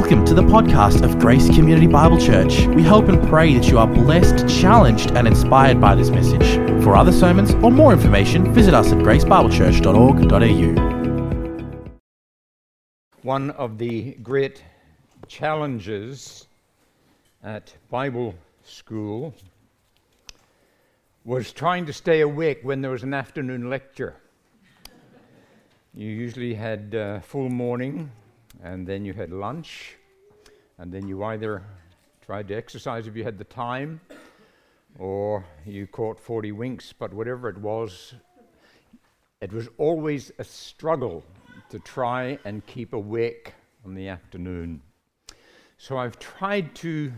Welcome to the podcast of Grace Community Bible Church. We hope and pray that you are blessed, challenged, and inspired by this message. For other sermons or more information, visit us at gracebiblechurch.org.au. One of the great challenges at Bible school was trying to stay awake when there was an afternoon lecture. You usually had uh, full morning and then you had lunch, and then you either tried to exercise if you had the time, or you caught 40 winks, but whatever it was, it was always a struggle to try and keep awake on the afternoon. So I've tried to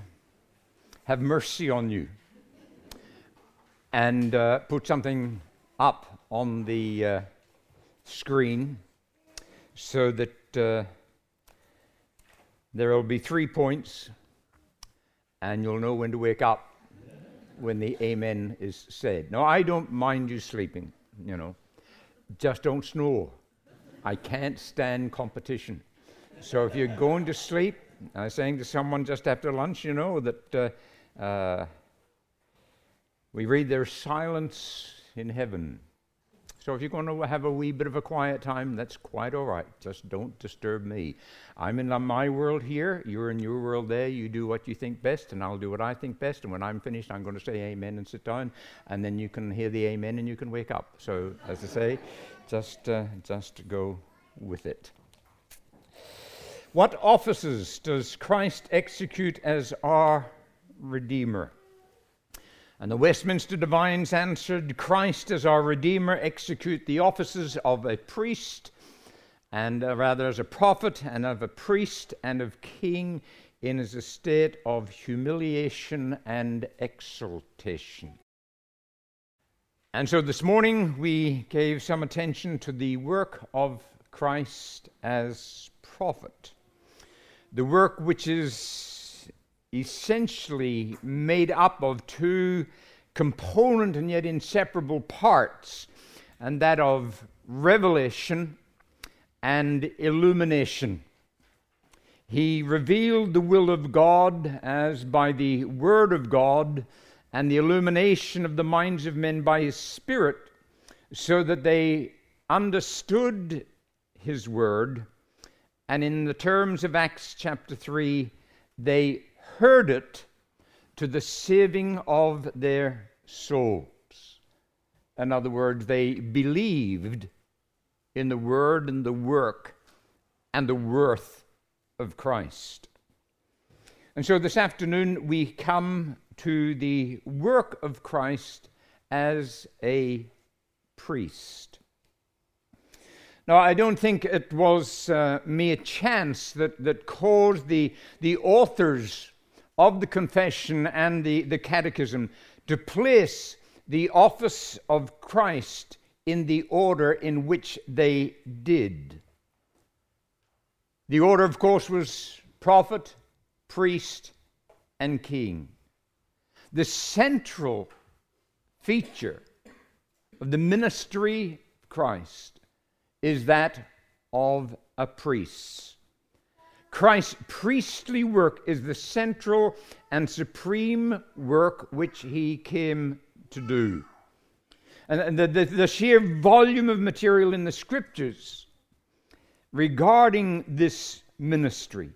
have mercy on you and uh, put something up on the uh, screen so that uh, there will be three points, and you'll know when to wake up when the amen is said. Now, I don't mind you sleeping, you know, just don't snore. I can't stand competition. So if you're going to sleep, I was saying to someone just after lunch, you know, that uh, uh, we read there's silence in heaven. So if you're going to have a wee bit of a quiet time, that's quite all right. Just don't disturb me. I'm in my world here. You're in your world there. You do what you think best, and I'll do what I think best. And when I'm finished, I'm going to say amen and sit down, and then you can hear the amen and you can wake up. So as I say, just uh, just go with it. What offices does Christ execute as our Redeemer? And the Westminster Divines answered Christ as our Redeemer execute the offices of a priest, and uh, rather as a prophet, and of a priest, and of king in his estate of humiliation and exaltation. And so this morning we gave some attention to the work of Christ as prophet, the work which is essentially made up of two component and yet inseparable parts, and that of revelation and illumination. He revealed the will of God as by the Word of God and the illumination of the minds of men by His Spirit, so that they understood His Word, and in the terms of Acts chapter 3, they heard it to the saving of their souls. In other words, they believed in the word and the work and the worth of Christ. And so this afternoon we come to the work of Christ as a priest. Now, I don't think it was uh, mere chance that, that caused the, the authors of the confession and the, the catechism to place the office of Christ in the order in which they did. The order, of course, was prophet, priest, and king. The central feature of the ministry of Christ is that of a priest. Christ's priestly work is the central and supreme work which he came to do. And the, the, the, sheer volume of material in the scriptures regarding this ministry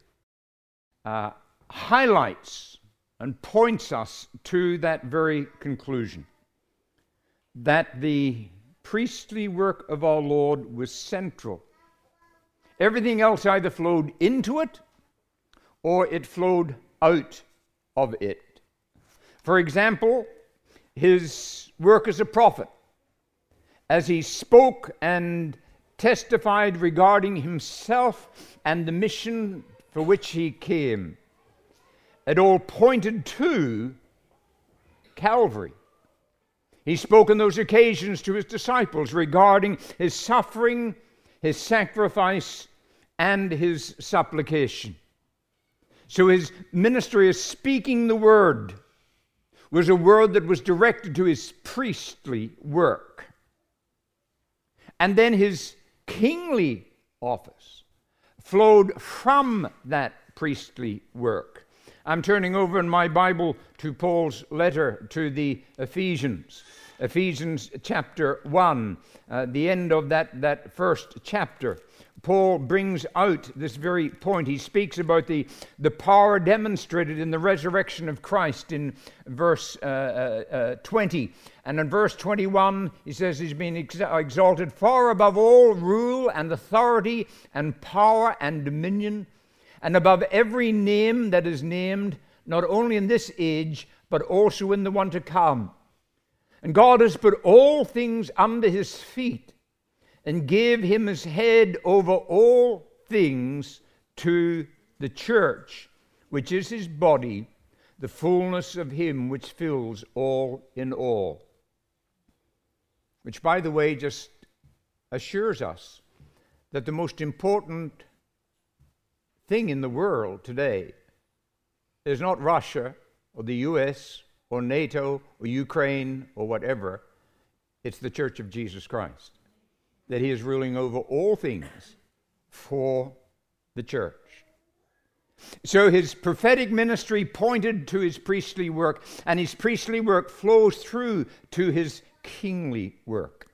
uh, highlights and points us to that very conclusion that the priestly work of our Lord was central Everything else either flowed into it or it flowed out of it. For example, his work as a prophet, as he spoke and testified regarding himself and the mission for which he came, it all pointed to Calvary. He spoke on those occasions to his disciples regarding his suffering his sacrifice, and his supplication. So his ministry of speaking the word was a word that was directed to his priestly work. And then his kingly office flowed from that priestly work. I'm turning over in my Bible to Paul's letter to the Ephesians. Ephesians chapter 1, uh, the end of that, that first chapter. Paul brings out this very point. He speaks about the, the power demonstrated in the resurrection of Christ in verse uh, uh, uh 20. And in verse 21, he says he's been ex- exalted far above all rule and authority and power and dominion, and above every name that is named, not only in this age, but also in the one to come. And God has put all things under his feet and gave him his head over all things to the church, which is his body, the fullness of him which fills all in all. Which, by the way, just assures us that the most important thing in the world today is not Russia or the US or NATO or Ukraine or whatever, it's the Church of Jesus Christ. That He is ruling over all things for the church. So his prophetic ministry pointed to his priestly work, and his priestly work flows through to his kingly work.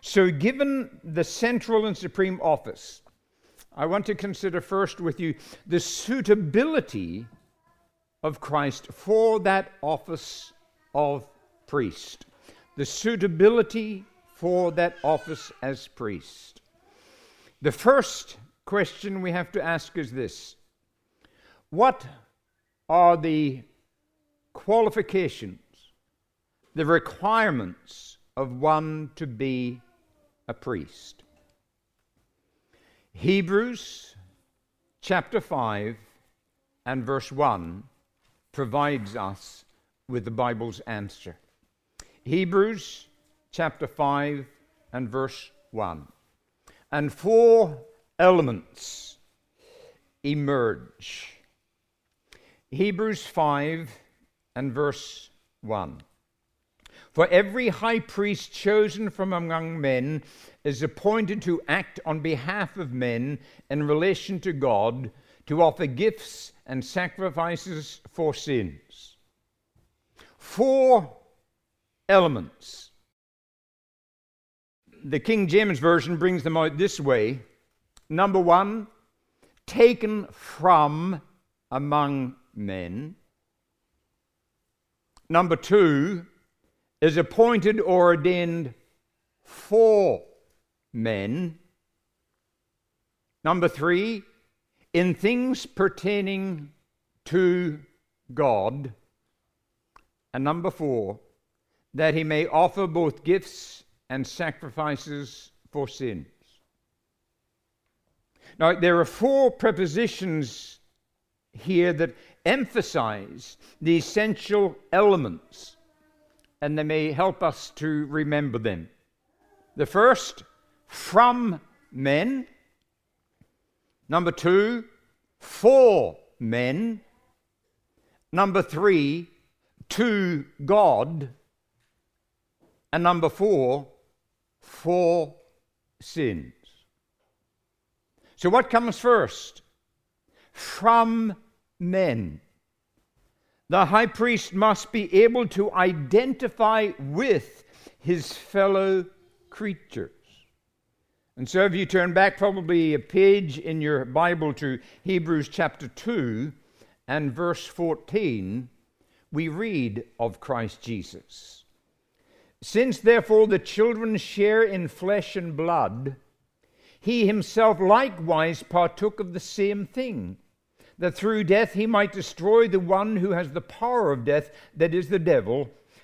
So, given the central and supreme office, I want to consider first with you the suitability of Christ for that office of priest. The suitability for that office as priest. The first question we have to ask is this What are the qualifications, the requirements of one to be a priest? Hebrews chapter 5 and verse 1 provides us with the Bible's answer. Hebrews chapter 5 and verse 1. And four elements emerge. Hebrews 5 and verse 1. For every high priest chosen from among men is appointed to act on behalf of men in relation to God to offer gifts and sacrifices for sins. Four elements. The King James Version brings them out this way Number one, taken from among men. Number two, is appointed or ordained for men. Number three, in things pertaining to God. And number four, that he may offer both gifts and sacrifices for sins. Now, there are four prepositions here that emphasize the essential elements, and they may help us to remember them. The first, from men. Number two, for men. Number three, to God. And number four, for sins. So, what comes first? From men. The high priest must be able to identify with his fellow creatures. And so, if you turn back probably a page in your Bible to Hebrews chapter 2 and verse 14, we read of Christ Jesus. Since therefore the children share in flesh and blood, he himself likewise partook of the same thing, that through death he might destroy the one who has the power of death, that is the devil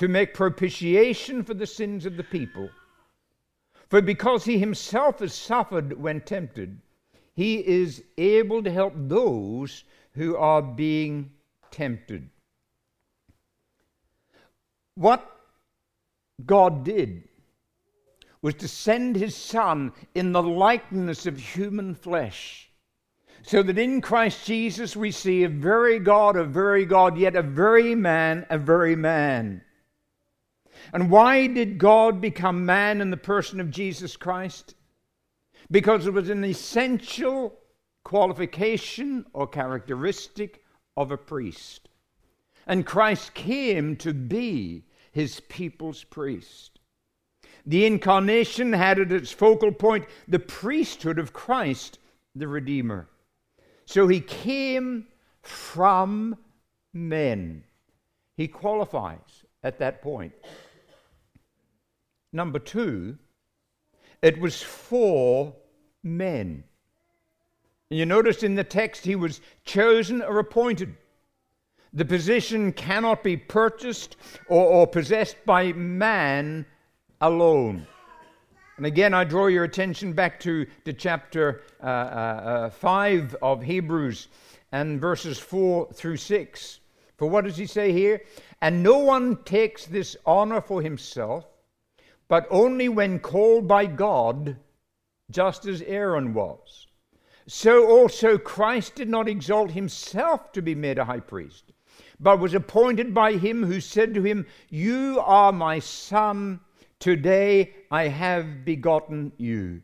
to make propitiation for the sins of the people. For because he himself has suffered when tempted, He is able to help those who are being tempted. What God did was to send his Son in the likeness of human flesh, so that in Christ Jesus we see a very God, a very God, yet a very man, a very man. And why did God become man in the person of Jesus Christ? Because it was an essential qualification or characteristic of a priest. And Christ came to be his people's priest. The incarnation had at its focal point the priesthood of Christ, the Redeemer. So he came from men. He qualifies at that point. Number two, it was for men. You notice in the text, he was chosen or appointed. The position cannot be purchased or, or possessed by man alone. And again, I draw your attention back to, to chapter uh, uh, uh, 5 of Hebrews and verses 4 through 6. For what does he say here? And no one takes this honor for himself, but only when called by God, just as Aaron was. So also Christ did not exalt himself to be made a high priest, but was appointed by him who said to him, You are my son, today I have begotten you.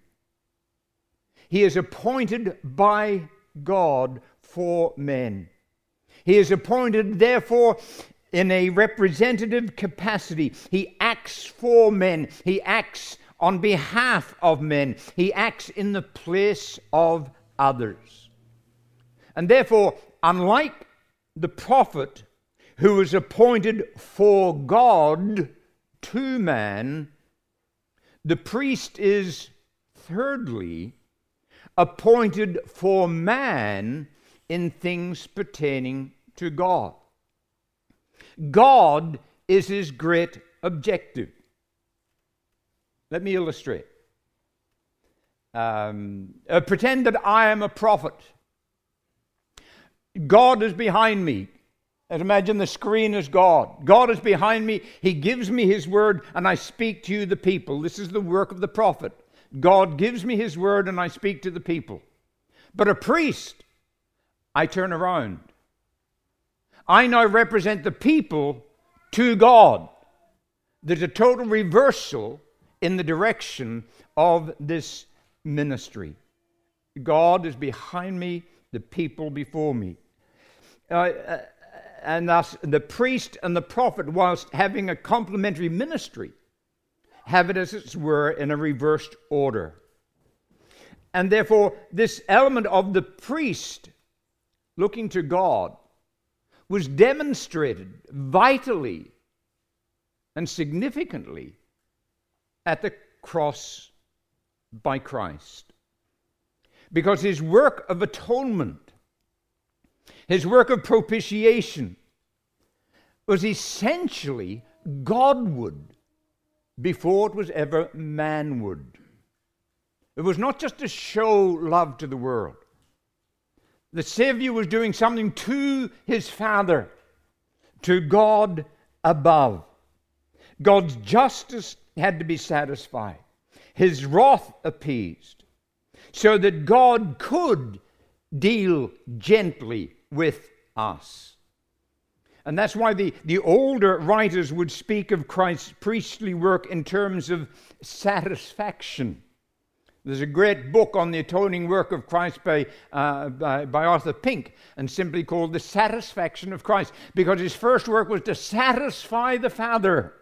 He is appointed by God for men. He is appointed, therefore, in a representative capacity. He acts for men. He acts on behalf of men. He acts in the place of others. And therefore, unlike the prophet who was appointed for God to man, the priest is, thirdly, appointed for man in things pertaining to God. God is his great objective. Let me illustrate. Um, uh, pretend that I am a prophet. God is behind me. And imagine the screen is God. God is behind me. He gives me His word, and I speak to you, the people. This is the work of the prophet. God gives me His word, and I speak to the people. But a priest, I turn around. I now represent the people to God. There's a total reversal in the direction of this ministry. God is behind me, the people before me. Uh, uh, and thus, the priest and the prophet, whilst having a complementary ministry, have it as it were in a reversed order. And therefore, this element of the priest looking to God was demonstrated vitally and significantly at the cross by Christ. Because his work of atonement, his work of propitiation, was essentially Godward before it was ever manward. It was not just to show love to the world. The Savior was doing something to his Father, to God above. God's justice had to be satisfied, his wrath appeased, so that God could deal gently with us. And that's why the, the older writers would speak of Christ's priestly work in terms of satisfaction. There's a great book on the atoning work of Christ by, uh, by, by, Arthur Pink, and simply called The Satisfaction of Christ, because his first work was to satisfy the Father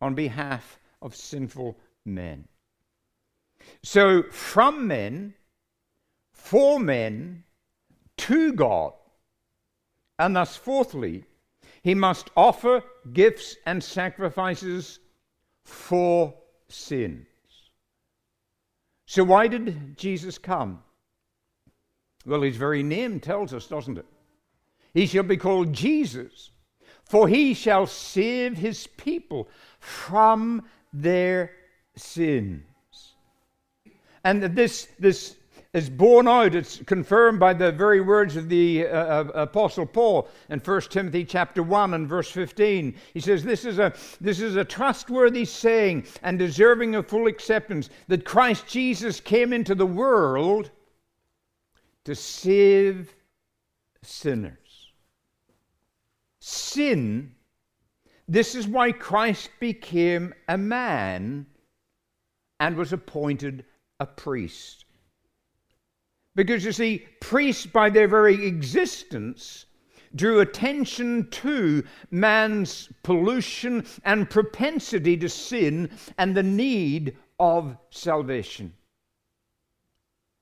on behalf of sinful men. So, from men, for men, to God. And thus, fourthly, he must offer gifts and sacrifices for sin. So, why did Jesus come? Well, his very name tells us, doesn't it? He shall be called Jesus, for he shall save his people from their sins. And this, this is borne out, it's confirmed by the very words of the uh, Apostle Paul in 1 Timothy chapter 1 and verse 15. He says, this is, a, this is a trustworthy saying and deserving of full acceptance that Christ Jesus came into the world to save sinners. Sin, this is why Christ became a man and was appointed a priest. Because you see, priests, by their very existence, drew attention to man's pollution and propensity to sin and the need of salvation.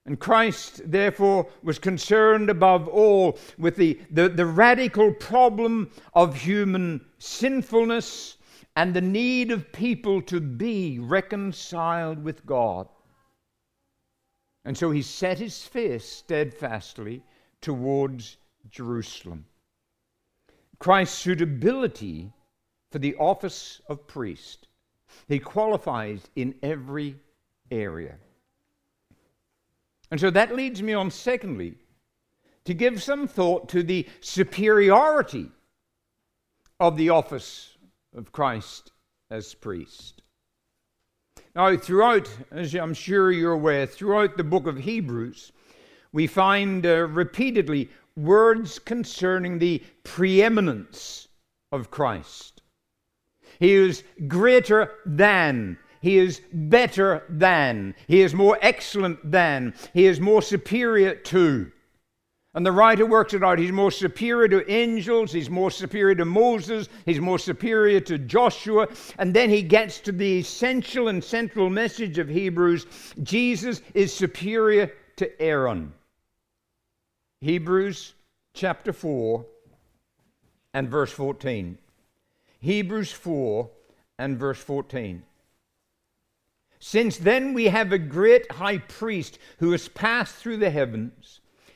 And Christ, therefore, was concerned above all with the, the, the, radical problem of human sinfulness and the need of people to be reconciled with God. And so he set his face steadfastly towards Jerusalem. Christ's suitability for the office of priest, he qualifies in every area. And so that leads me on, secondly, to give some thought to the superiority of the office of Christ as priest. Now, throughout, as I'm sure you're aware, throughout the book of Hebrews, we find uh, repeatedly words concerning the preeminence of Christ. He is greater than. He is better than. He is more excellent than. He is more superior to. And the writer works it out. He's more superior to angels, he's more superior to Moses, he's more superior to Joshua. And then he gets to the essential and central message of Hebrews Jesus is superior to Aaron. Hebrews chapter 4 and verse 14. Hebrews 4 and verse 14. Since then we have a great high priest who has passed through the heavens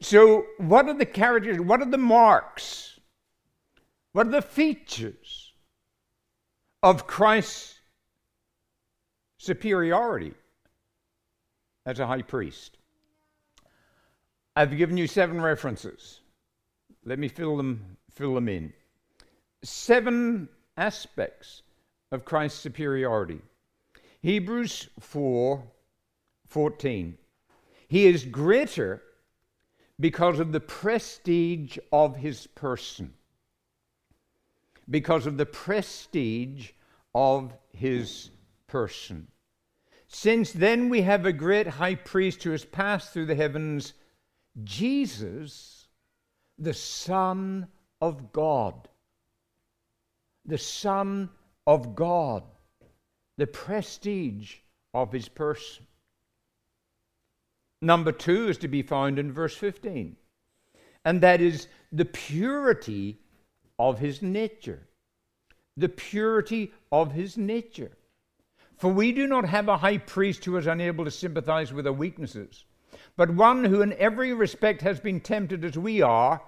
So, what are the characters? What are the marks? What are the features of Christ's superiority as a high priest? I've given you seven references. Let me fill them, fill them in. Seven aspects of Christ's superiority. Hebrews 4 14. He is greater because of the prestige of his person. Because of the prestige of his person. Since then we have a great high priest who has passed through the heavens, Jesus, the Son of God. The Son of God. The prestige of his person. Number two is to be found in verse 15, and that is the purity of his nature. The purity of his nature. For we do not have a high priest who is unable to sympathize with our weaknesses, but one who in every respect has been tempted as we are,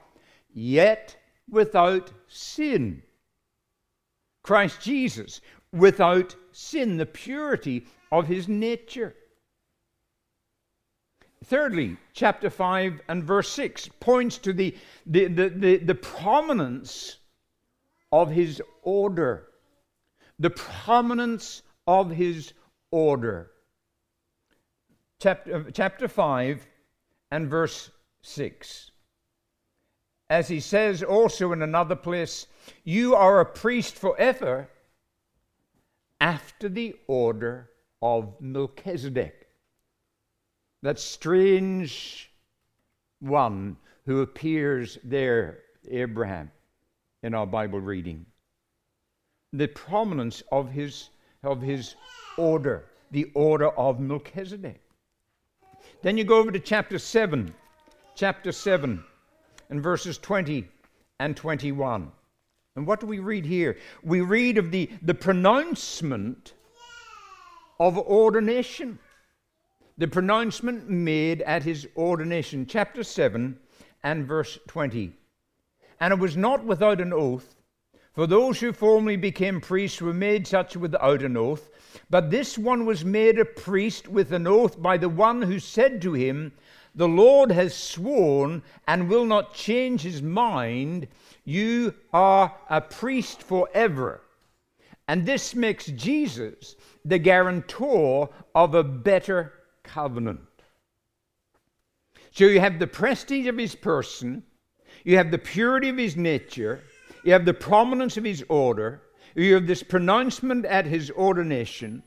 yet without sin. Christ Jesus, without sin, the purity of his nature. Thirdly, chapter 5 and verse 6 points to the, the, the, the, the prominence of his order. The prominence of his order. Chapter, uh, chapter 5 and verse 6. As he says also in another place, you are a priest forever after the order of Melchizedek that strange one who appears there, Abraham, in our Bible reading. The prominence of his, of his order, the order of Melchizedek. Then you go over to chapter 7, chapter 7, and verses 20 and 21. And what do we read here? We read of the, the pronouncement of ordination. The pronouncement made at his ordination, chapter 7 and verse 20. And it was not without an oath, for those who formerly became priests were made such without an oath, but this one was made a priest with an oath by the one who said to him, The Lord has sworn and will not change his mind. You are a priest forever. And this makes Jesus the guarantor of a better covenant. So you have the prestige of his person, you have the purity of his nature, you have the prominence of his order, you have this pronouncement at his ordination.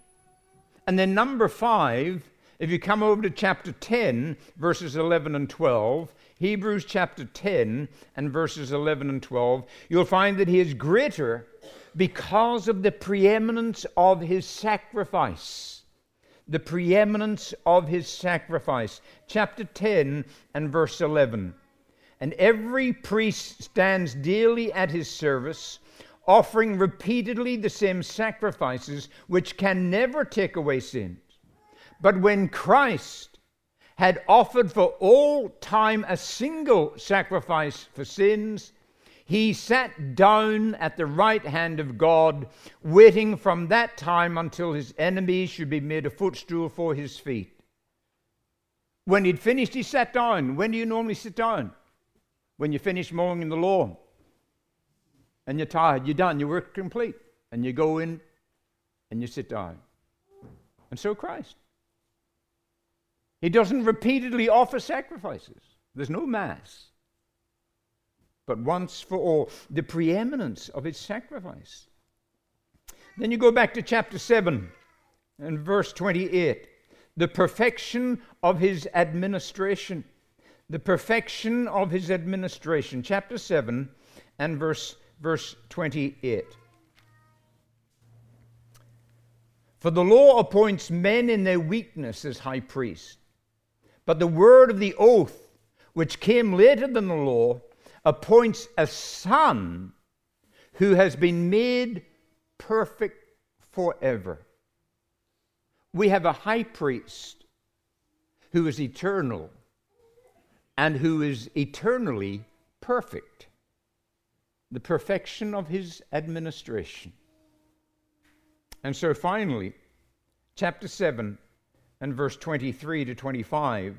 And then, number five, if you come over to chapter 10, verses 11 and 12, Hebrews chapter 10 and verses 11 and 12, you'll find that he is greater because of the preeminence of his sacrifice. The preeminence of his sacrifice. Chapter 10 and verse 11. And every priest stands daily at his service, offering repeatedly the same sacrifices which can never take away sins. But when Christ had offered for all time a single sacrifice for sins, he sat down at the right hand of God, waiting from that time until his enemies should be made a footstool for his feet. When he'd finished, he sat down. When do you normally sit down? When you finish mowing the lawn and you're tired, you're done, your work complete, and you go in and you sit down. And so Christ. He doesn't repeatedly offer sacrifices. There's no mass but once for all, the preeminence of his sacrifice. Then you go back to chapter 7 and verse 28 the perfection of his administration. The perfection of his administration. Chapter 7 and verse, verse 28. For the law appoints men in their weakness as high priests. But the word of the oath, which came later than the law, appoints a son who has been made perfect forever. We have a high priest who is eternal and who is eternally perfect. The perfection of his administration. And so finally, chapter 7 and verse 23 to 25,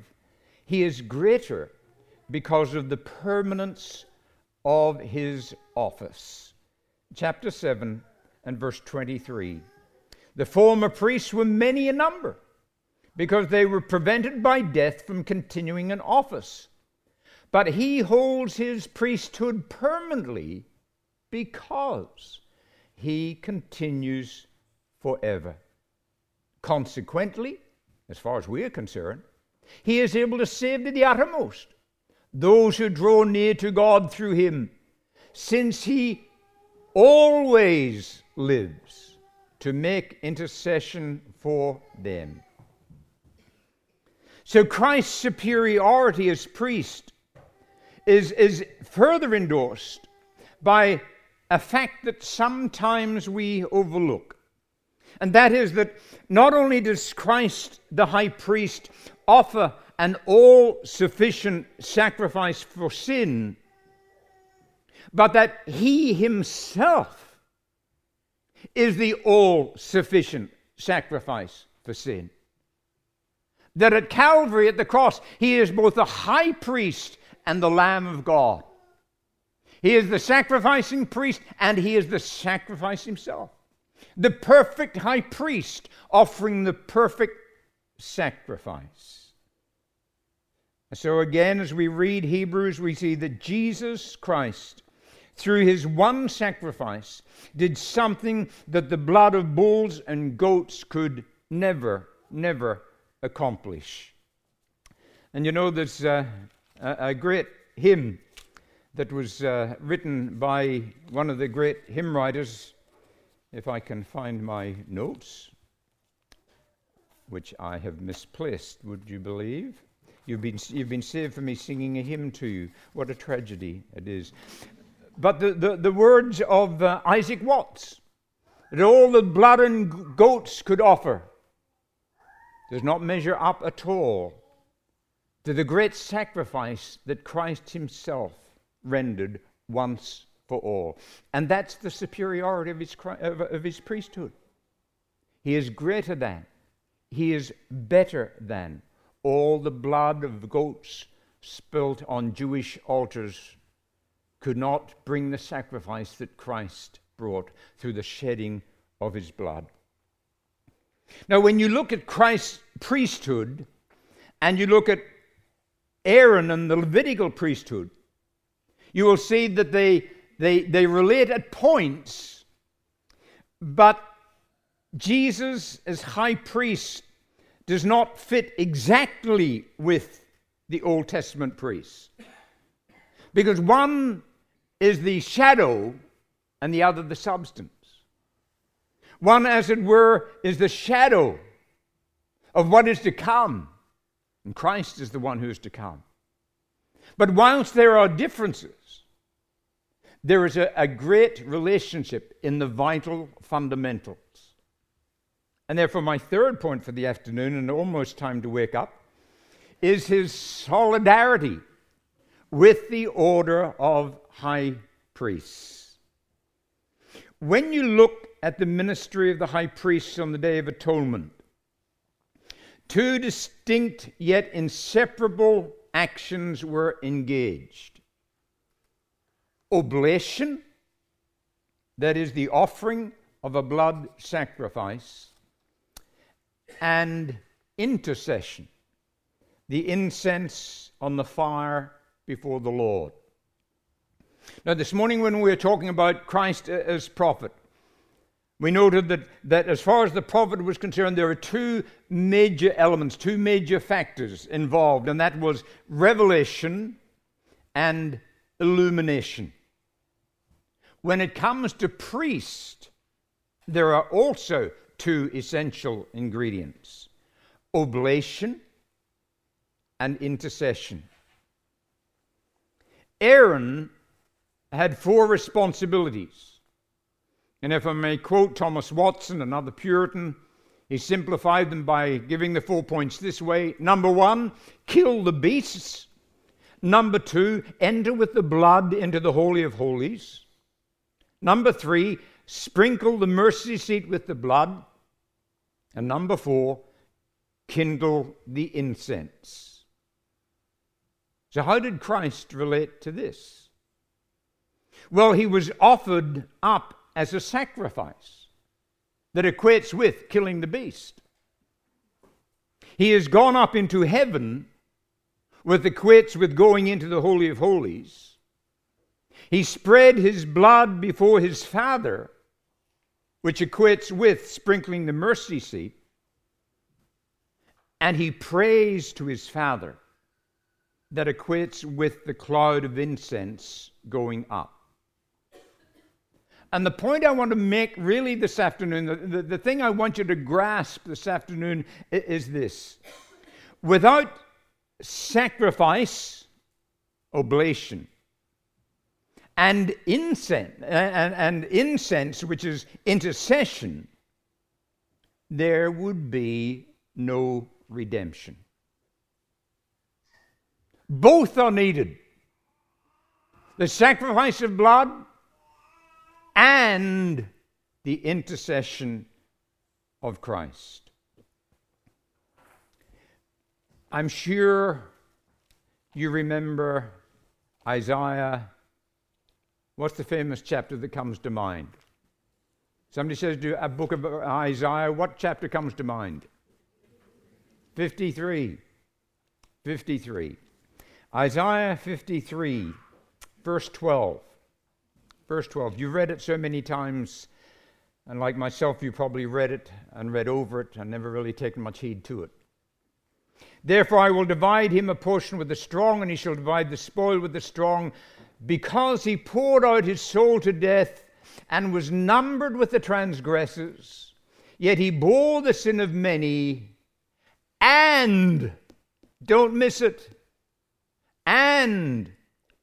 he is greater because of the permanence of his office. Chapter 7 and verse 23. The former priests were many in number because they were prevented by death from continuing in office. But he holds his priesthood permanently because he continues forever. Consequently, as far as we are concerned, he is able to save to the uttermost those who draw near to God through him, since he always lives to make intercession for them. So Christ's superiority as priest is, is further endorsed by a fact that sometimes we overlook. And that is that not only does Christ, the high priest, offer an all sufficient sacrifice for sin, but that he himself is the all sufficient sacrifice for sin. That at Calvary, at the cross, he is both the high priest and the Lamb of God. He is the sacrificing priest and he is the sacrifice himself. The perfect high priest offering the perfect sacrifice. So, again, as we read Hebrews, we see that Jesus Christ, through his one sacrifice, did something that the blood of bulls and goats could never, never accomplish. And you know, there's uh, a, great hymn that was uh, written by one of the great hymn writers, if I can find my notes. which I have misplaced, would you believe? You've been, you've been saved for me singing a hymn to you. What a tragedy it is. But the, the, the words of uh, Isaac Watts that all the blood and goats could offer does not measure up at all to the great sacrifice that Christ Himself rendered once for all. And that's the superiority of His, of his priesthood. He is greater than, He is better than all the blood of goats spilt on Jewish altars could not bring the sacrifice that Christ brought through the shedding of his blood. Now, when you look at Christ's priesthood and you look at Aaron and the Levitical priesthood, you will see that they, they, they relate at points, but Jesus, as high priest, does not fit exactly with the Old Testament priests. Because one is the shadow and the other the substance. One, as it were, is the shadow of what is to come, and Christ is the one who is to come. But whilst there are differences, there is a, a great relationship in the vital fundamentals. And therefore, my third point for the afternoon, and almost time to wake up, is his solidarity with the order of high priests. When you look at the ministry of the high priests on the Day of Atonement, two distinct yet inseparable actions were engaged oblation, that is, the offering of a blood sacrifice, and intercession, the incense on the fire before the Lord. Now, this morning, when we were talking about Christ as prophet, we noted that, that as far as the prophet was concerned, there are two major elements, two major factors involved, and that was revelation and illumination. When it comes to priest, there are also two essential ingredients oblation and intercession. Aaron had four responsibilities. And if I may quote Thomas Watson, another Puritan, he simplified them by giving the four points this way Number one, kill the beasts. Number two, enter with the blood into the Holy of Holies. Number three, sprinkle the mercy seat with the blood. And number four, kindle the incense. So, how did Christ relate to this? Well, he was offered up as a sacrifice that equates with killing the beast. He has gone up into heaven, which equates with going into the Holy of Holies. He spread his blood before his Father, which equates with sprinkling the mercy seat. And he prays to his Father, that equates with the cloud of incense going up. And the point I want to make really this afternoon, the, the, the, thing I want you to grasp this afternoon is this. Without sacrifice, oblation, and incense, and, incense, which is intercession, there would be no redemption. Both are needed. The sacrifice of blood and the intercession of Christ. I'm sure you remember Isaiah. What's the famous chapter that comes to mind? Somebody says, Do a book of Isaiah, what chapter comes to mind? 53. 53. Isaiah 53, verse 12. Verse 12. You've read it so many times, and like myself, you probably read it and read over it and never really taken much heed to it. Therefore, I will divide him a portion with the strong, and he shall divide the spoil with the strong, because he poured out his soul to death and was numbered with the transgressors. Yet he bore the sin of many and, don't miss it, and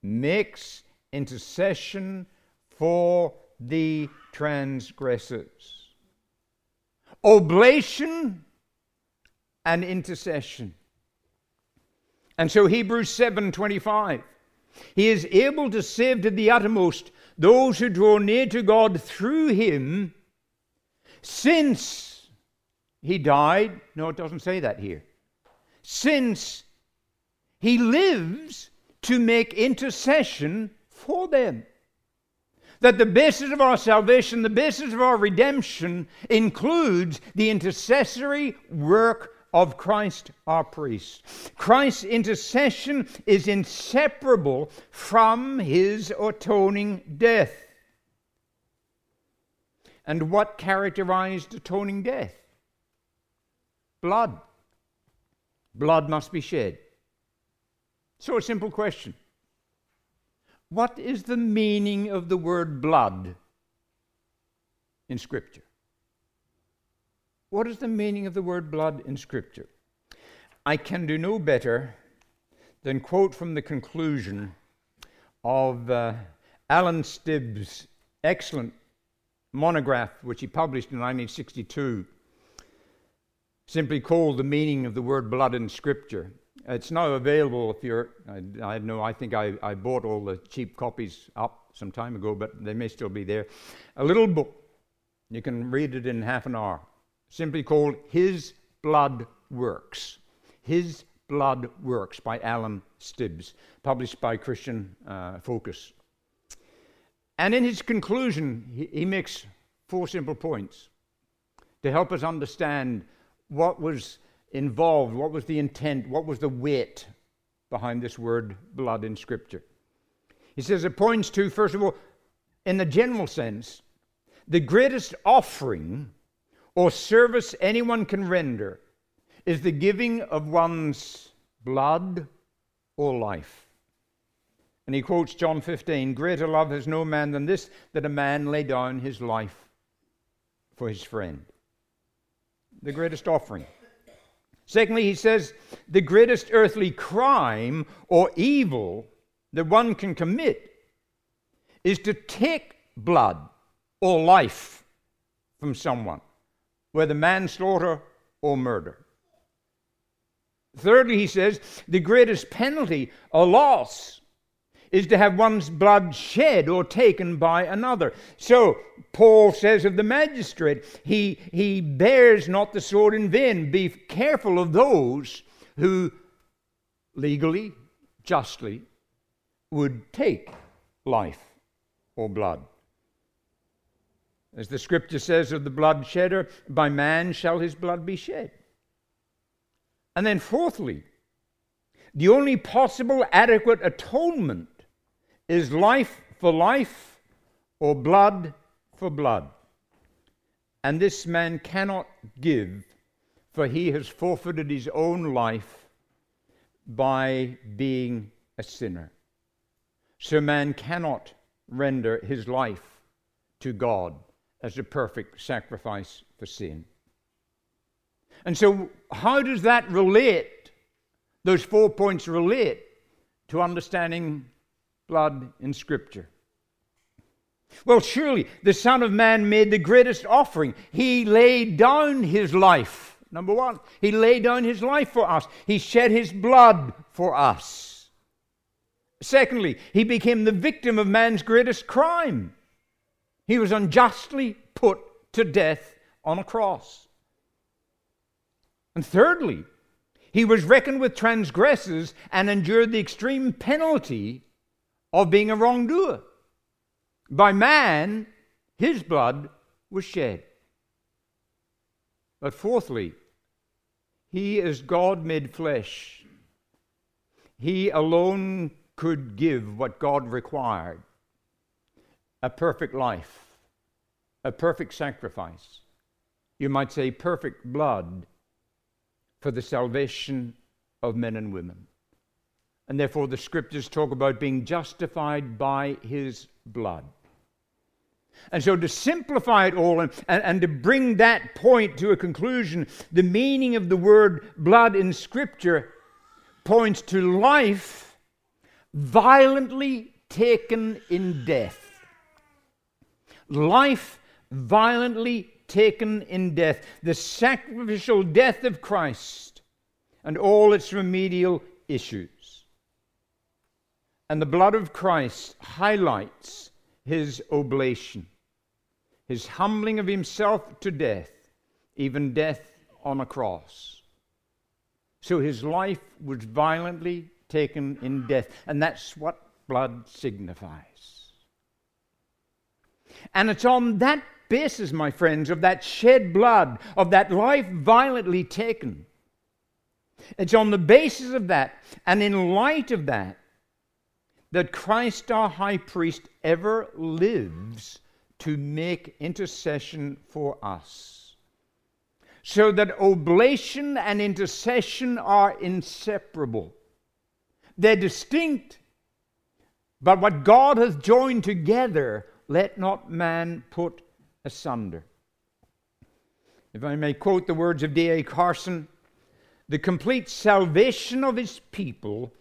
makes intercession for the transgressors. Oblation and intercession. And so Hebrews 7:25 He is able to save to the uttermost those who draw near to God through him since he died. No, it doesn't say that here. Since he lives to make intercession for them. That the basis of our salvation, the basis of our redemption, includes the intercessory work of Christ our priest. Christ's intercession is inseparable from his atoning death. And what characterized atoning death? Blood. Blood must be shed. So, a simple question What is the meaning of the word blood in Scripture? What is the meaning of the word blood in Scripture? I can do no better than quote from the conclusion of uh, Alan Stibbs' excellent monograph, which he published in 1962, simply called The Meaning of the Word Blood in Scripture. It's now available if you're, I, I know, I think I, I bought all the cheap copies up some time ago, but they may still be there. A little book. You can read it in half an hour simply called His Blood Works. His Blood Works by Alan Stibbs, published by Christian uh, Focus. And in his conclusion, he, he makes four simple points to help us understand what was involved, what was the intent, what was the weight behind this word blood in Scripture. He says it points to, first of all, in the general sense, the greatest offering or service anyone can render is the giving of one's blood or life. And he quotes John 15 Greater love has no man than this, that a man lay down his life for his friend. The greatest offering. Secondly, he says the greatest earthly crime or evil that one can commit is to take blood or life from someone whether manslaughter or murder. Thirdly, he says, the greatest penalty or loss is to have one's blood shed or taken by another. So, Paul says of the magistrate, he, he bears not the sword in vain. Be careful of those who legally, justly, would take life or blood. As the scripture says of the blood shedder, by man shall his blood be shed. And then, fourthly, the only possible adequate atonement is life for life or blood for blood. And this man cannot give, for he has forfeited his own life by being a sinner. So man cannot render his life to God as a perfect sacrifice for sin. And so, how does that relate, those four points relate to understanding blood in Scripture? Well, surely the Son of Man made the greatest offering. He laid down his life. Number one, he laid down his life for us, he shed his blood for us. Secondly, he became the victim of man's greatest crime. He was unjustly put to death on a cross. And thirdly, he was reckoned with transgressors and endured the extreme penalty of being a wrongdoer. By man, his blood was shed. But fourthly, he is God made flesh. He alone could give what God required a perfect life, a perfect sacrifice. You might say perfect blood for the salvation of men and women. And therefore, the scriptures talk about being justified by his blood. And so, to simplify it all and, and, and, to bring that point to a conclusion, the meaning of the word blood in Scripture points to life violently taken in death. Life violently taken in death. The sacrificial death of Christ and all its remedial issues. And the blood of Christ highlights his oblation his humbling of himself to death, even death on a cross. So his life was violently taken in death, and that's what blood signifies. And it's on that basis, my friends, of that shed blood, of that life violently taken. It's on the basis of that, and in light of that, that Christ our high priest ever lives to make intercession for us. So that oblation and intercession are inseparable. They're distinct, but what God has joined together, let not man put asunder. If I may quote the words of D.A. Carson, the complete salvation of his people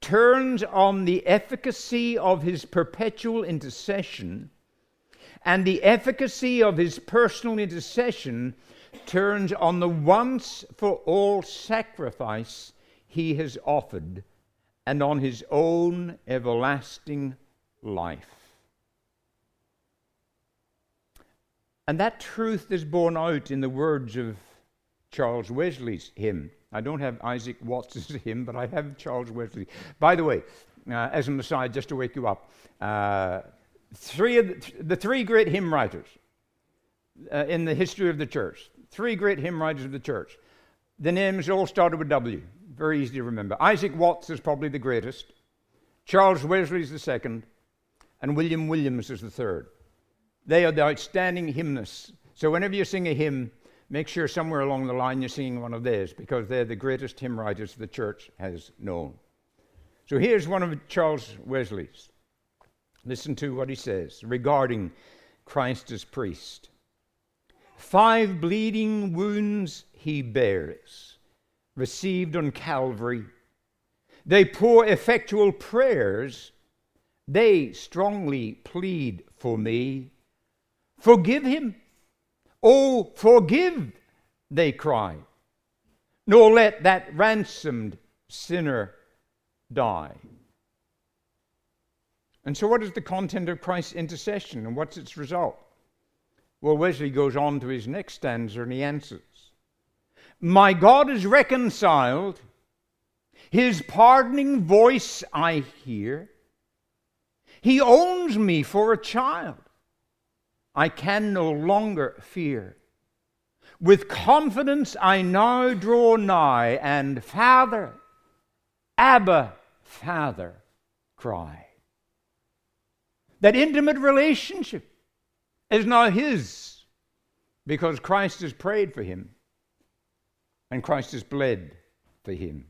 turns on the efficacy of his perpetual intercession and the efficacy of his personal intercession turns on the once for all sacrifice he has offered and on his own everlasting life. And that truth is borne out in the words of Charles Wesley's hymn. I don't have Isaac Watts's hymn, but I have Charles Wesley. By the way, uh, as an aside, just to wake you up, uh, three of the, the three great hymn writers uh, in the history of the church, three great hymn writers of the church. The names all started with W. Very easy to remember. Isaac Watts is probably the greatest. Charles Wesley is the second. And William Williams is the third. They are the outstanding hymnists. So whenever you sing a hymn, make sure somewhere along the line you're singing one of theirs because they're the greatest hymn writers the church has known. So here's one of Charles Wesley's. Listen to what he says regarding Christ as priest. Five bleeding wounds he bears, received on Calvary. They pour effectual prayers. They strongly plead for me. Forgive him. Oh, forgive, they cry. Nor let that ransomed sinner die. And so, what is the content of Christ's intercession and what's its result? Well, Wesley goes on to his next stanza and he answers My God is reconciled, his pardoning voice I hear. He owns me for a child. I can no longer fear. With confidence I now draw nigh, and Father, Abba, Father, cry. That intimate relationship is now his because Christ has prayed for him and Christ has bled for him.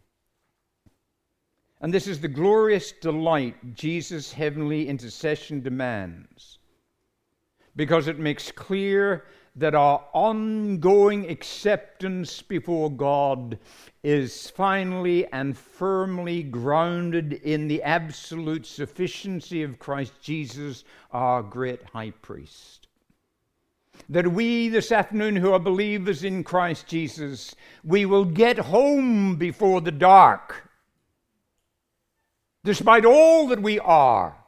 And this is the glorious delight Jesus' heavenly intercession demands because it makes clear that our ongoing acceptance before God is finally and firmly grounded in the absolute sufficiency of Christ Jesus, our great high priest. That we this afternoon who are believers in Christ Jesus, we will get home before the dark, despite all that we are.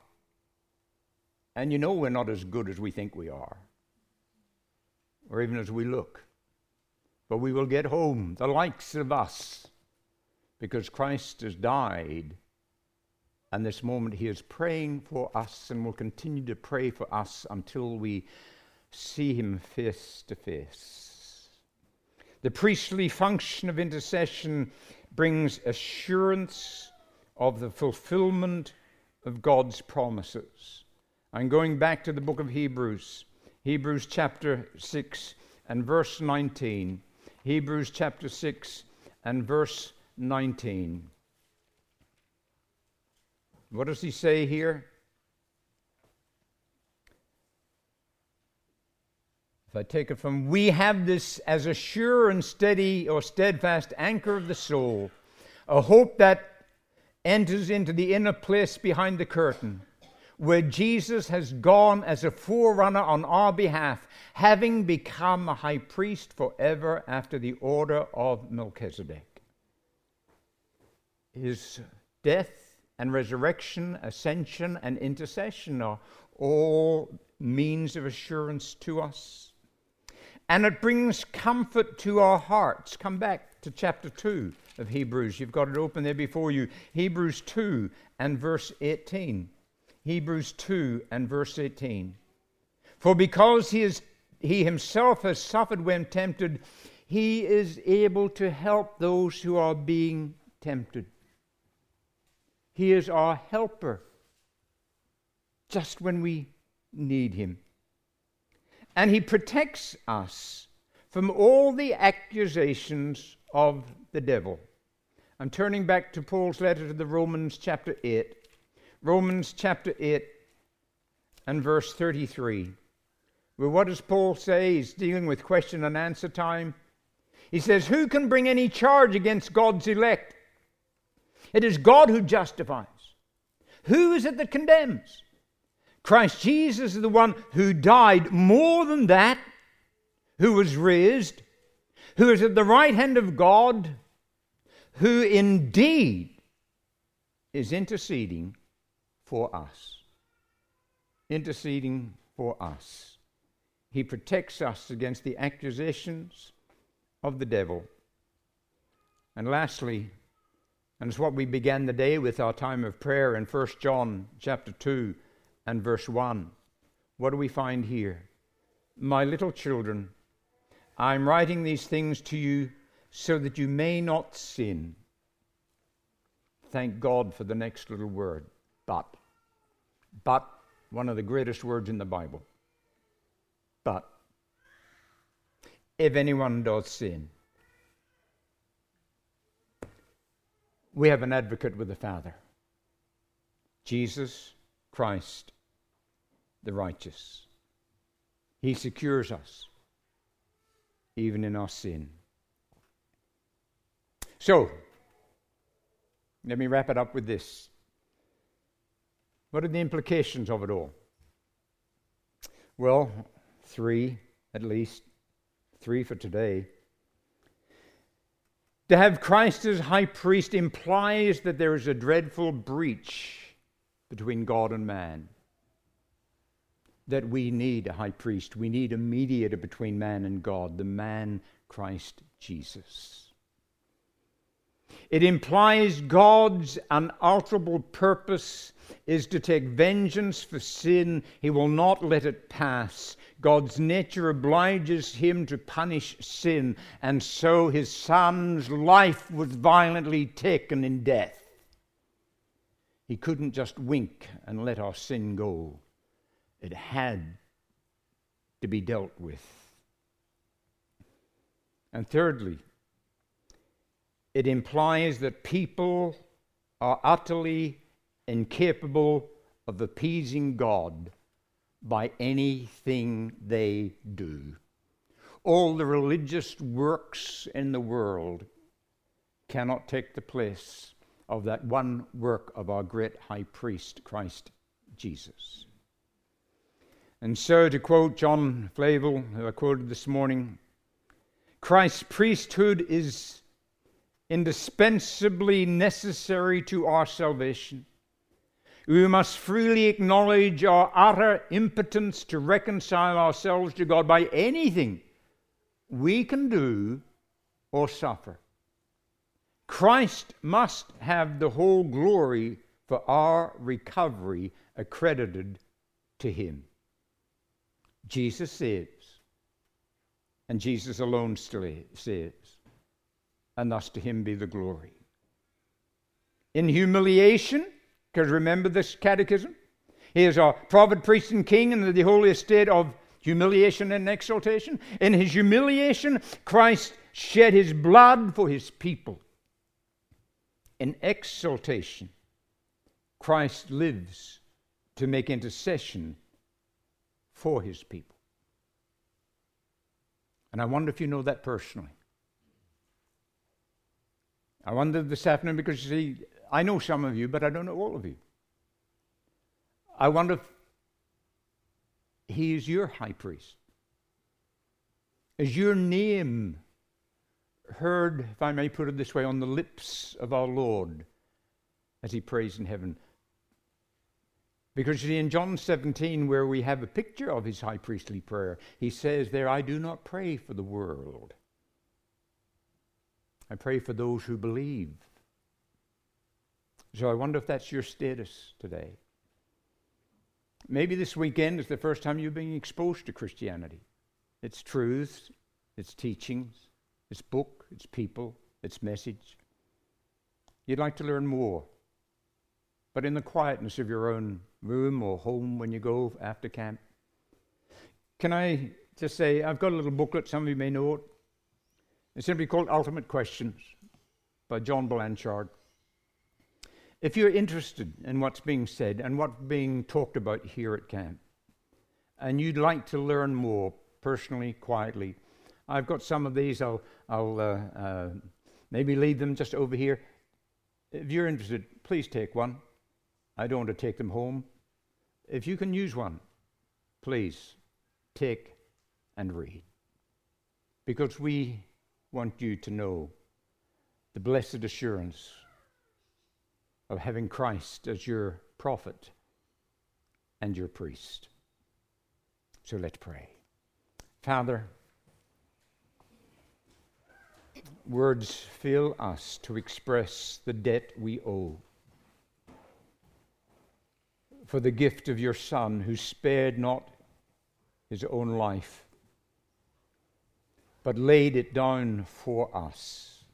And you know we're not as good as we think we are or even as we look. But we will get home, the likes of us, because Christ has died. And this moment he is praying for us and will continue to pray for us until we see him face to face. The priestly function of intercession brings assurance of the fulfillment of God's promises. I'm going back to the book of Hebrews. Hebrews chapter 6 and verse 19. Hebrews chapter 6 and verse 19. What does he say here? If I take it from, we have this as a sure and steady or steadfast anchor of the soul, a hope that enters into the inner place behind the curtain, where Jesus has gone as a forerunner on our behalf, having become a high priest forever after the order of Melchizedek. His death and resurrection, ascension and intercession are all means of assurance to us. And it brings comfort to our hearts. Come back to chapter 2 of Hebrews. You've got it open there before you. Hebrews 2 and verse 18. Hebrews 2 and verse 18. For because he, is, he himself has suffered when tempted, he is able to help those who are being tempted. He is our helper just when we need him. And he protects us from all the accusations of the devil. I'm turning back to Paul's letter to the Romans, chapter 8. Romans chapter 8 and verse 33. Well, what does Paul say? He's dealing with question and answer time. He says, Who can bring any charge against God's elect? It is God who justifies. Who is it that condemns? Christ Jesus is the one who died more than that, who was raised, who is at the right hand of God, who indeed is interceding for us. Interceding for us. He protects us against the accusations of the devil. And lastly, and it's what we began the day with our time of prayer in 1 John chapter 2 and verse 1. What do we find here? My little children, I'm writing these things to you so that you may not sin. Thank God for the next little word, but. But, one of the greatest words in the Bible. But, if anyone does sin, we have an advocate with the Father Jesus Christ the righteous. He secures us, even in our sin. So, let me wrap it up with this. What are the implications of it all? Well, three at least, three for today. To have Christ as high priest implies that there is a dreadful breach between God and man that we need a high priest. We need a mediator between man and God, the man Christ Jesus. It implies God's unalterable purpose is to take vengeance for sin. He will not let it pass. God's nature obliges him to punish sin, and so his son's life was violently taken in death. He couldn't just wink and let our sin go. It had to be dealt with. And thirdly, it implies that people are utterly incapable of appeasing God by anything they do. All the religious works in the world cannot take the place of that one work of our great high priest, Christ Jesus. And so, to quote John Flavel, who I quoted this morning, Christ's priesthood is indispensably necessary to our salvation. We must freely acknowledge our utter impotence to reconcile ourselves to God by anything we can do or suffer. Christ must have the whole glory for our recovery accredited to him. Jesus saves, and Jesus alone still saves, and thus to him be the glory. In humiliation, because remember this catechism? He is a prophet, priest, and king in the holy state of humiliation and exaltation. In his humiliation, Christ shed his blood for his people. In exaltation, Christ lives to make intercession for his people. And I wonder if you know that personally. I wonder this afternoon because you see, I know some of you, but I don't know all of you. I wonder if he is your high priest. Is your name heard, if I may put it this way, on the lips of our Lord as he prays in heaven? Because see, in John 17, where we have a picture of his high priestly prayer, he says there, I do not pray for the world. I pray for those who believe. So I wonder if that's your status today. Maybe this weekend is the first time you're being exposed to Christianity. Its truths, its teachings, its book, its people, its message. You'd like to learn more. But in the quietness of your own room or home when you go after camp. Can I just say, I've got a little booklet, some of you may know it. It's simply called Ultimate Questions by John Blanchard. If you're interested in what's being said and what's being talked about here at camp, and you'd like to learn more personally, quietly, I've got some of these. I'll, I'll uh, uh, maybe leave them just over here. If you're interested, please take one. I don't want to take them home. If you can use one, please take and read. Because we want you to know the blessed assurance of having Christ as your prophet and your priest. So let's pray. Father, words fail us to express the debt we owe for the gift of your Son who spared not his own life, but laid it down for us,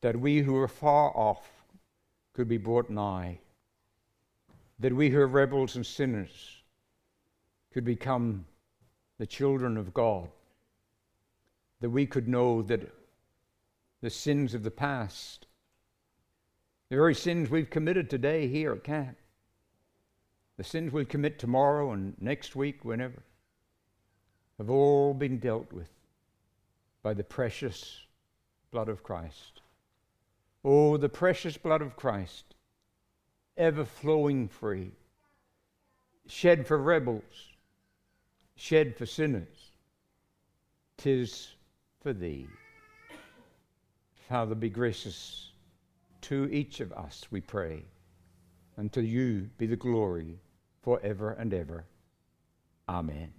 that we who are far off could be brought nigh, that we who are rebels and sinners could become the children of God, that we could know that the sins of the past, the very sins we've committed today here at camp, the sins we'll commit tomorrow and next week, whenever, have all been dealt with by the precious blood of Christ. Oh, the precious blood of Christ, ever flowing free, shed for rebels, shed for sinners. Tis for thee. Father, be gracious to each of us, we pray, and to you be the glory forever and ever. Amen.